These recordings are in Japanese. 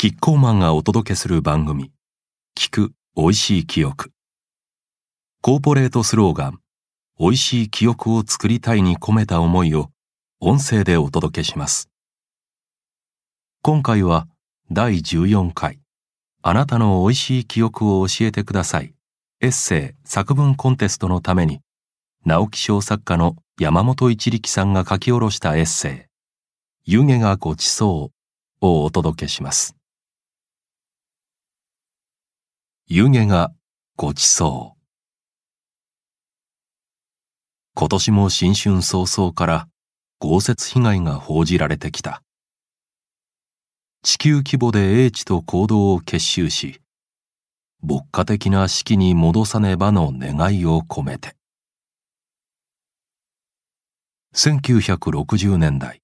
キッコーマンがお届けする番組、聞く美味しい記憶。コーポレートスローガン、美味しい記憶を作りたいに込めた思いを音声でお届けします。今回は第14回、あなたの美味しい記憶を教えてください。エッセイ作文コンテストのために、直木賞作家の山本一力さんが書き下ろしたエッセイ、湯気がごちそうをお届けします。湯気がごちそう。今年も新春早々から豪雪被害が報じられてきた。地球規模で英知と行動を結集し、牧歌的な式に戻さねばの願いを込めて。1960年代、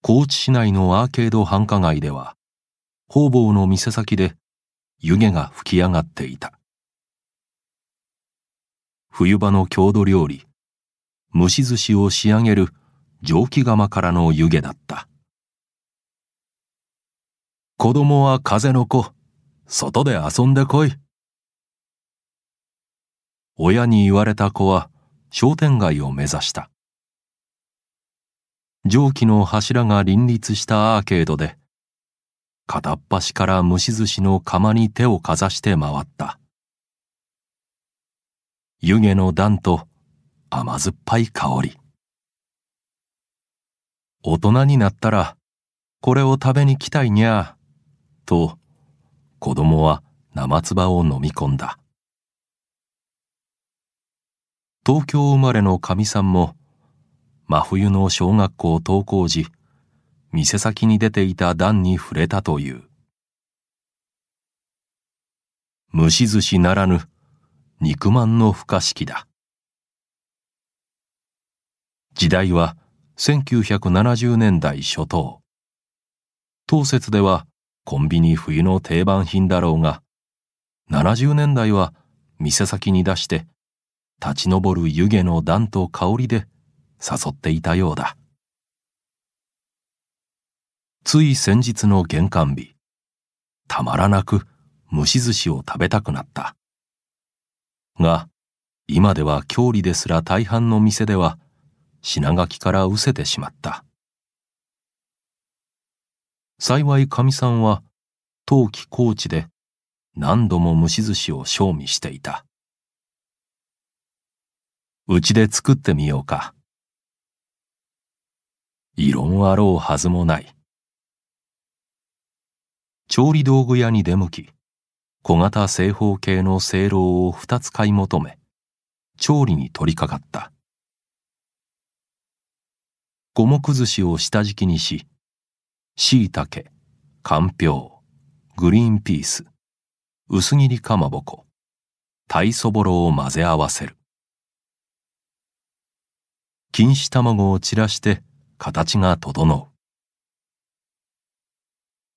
高知市内のアーケード繁華街では、方々の店先で湯気が吹き上がっていた。冬場の郷土料理、蒸し寿司を仕上げる蒸気釜からの湯気だった。子供は風の子、外で遊んでこい。親に言われた子は商店街を目指した。蒸気の柱が林立したアーケードで片っ端から蒸し寿司の釜に手をかざして回った。湯気の段と甘酸っぱい香り。大人になったらこれを食べに来たいにゃと子供は生唾を飲み込んだ。東京生まれのかみさんも真冬の小学校登校時店先に出ていた段に触れたという。蒸し寿司ならぬ肉まんの不可式だ。時代は1970年代初頭。当節ではコンビニ冬の定番品だろうが、70年代は店先に出して立ち上る湯気の暖と香りで誘っていたようだ。つい先日の玄関日、たまらなく蒸し寿司を食べたくなった。が、今では郷里ですら大半の店では品書きから失せてしまった。幸いかみさんは冬季高知で何度も蒸し寿司を賞味していた。うちで作ってみようか。異論あろうはずもない。調理道具屋に出向き、小型正方形のせいろを二つ買い求め、調理に取り掛かった。五目寿司を下敷きにし、椎茸、かんぴょう、グリーンピース、薄切りかまぼこ、鯛そぼろを混ぜ合わせる。錦糸卵を散らして形が整う。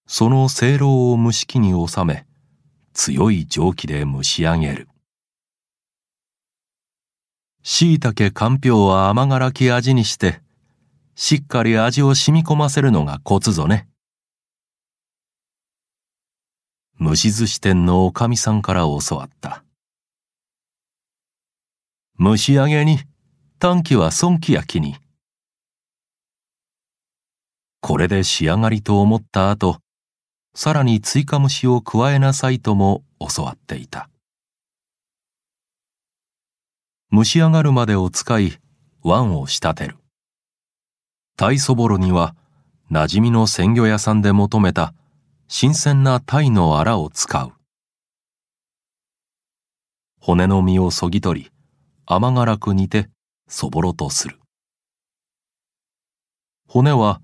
そのせいろを蒸し器に収め、強い蒸気で蒸し上げる。椎茸かんぴょうは甘辛き味にして、しっかり味を染み込ませるのがコツぞね。蒸し寿司店のおかみさんから教わった。蒸し上げに、短期は損気焼きに。これで仕上がりと思った後、さらに追加蒸しを加えなさいとも教わっていた。蒸し上がるまでを使い、碗を仕立てる。鯛そぼろには、馴染みの鮮魚屋さんで求めた新鮮な鯛のアラを使う。骨の身をそぎ取り、甘辛く煮てそぼろとする。骨は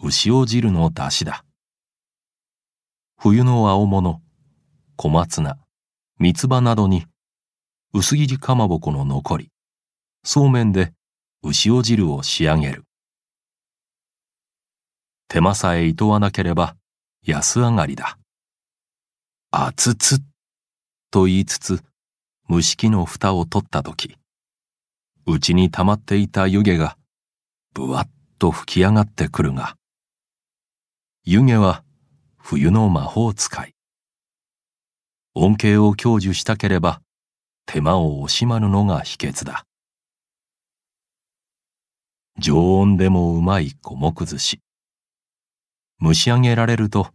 牛尾汁の出汁だ。冬の青物、小松菜、三つ葉などに、薄切りかまぼこの残り、そうめんで牛尾汁を仕上げる。手間さえいとわなければ安上がりだ。熱々と言いつつ、蒸し器の蓋を取ったとき、うちに溜まっていた湯気が、ぶわっと吹き上がってくるが、湯気は冬の魔法使い。恩恵を享受したければ手間を惜しまぬのが秘訣だ。常温でもうまい五目寿司。蒸し上げられると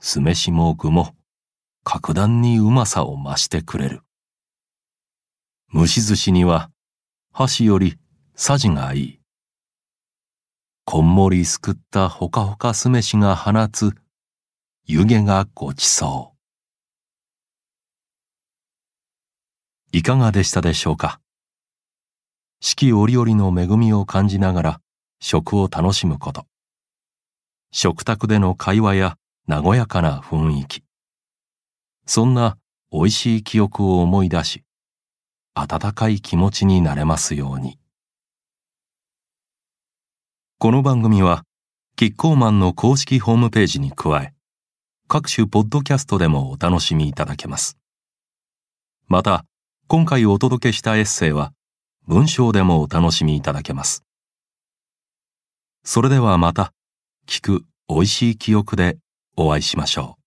酢飯も具も格段にうまさを増してくれる。蒸し寿司には箸よりさじがいい。こんもりすくったほかほか酢飯が放つ湯気がごちそういかがでしたでしょうか？四季折々の恵みを感じながら食を楽しむこと。食卓での会話や和やかな雰囲気。そんな美味しい記憶を思い出し、温かい気持ちになれますように。この番組は、キッコーマンの公式ホームページに加え、各種ポッドキャストでもお楽しみいただけます。また、今回お届けしたエッセイは文章でもお楽しみいただけます。それではまた聞く美味しい記憶でお会いしましょう。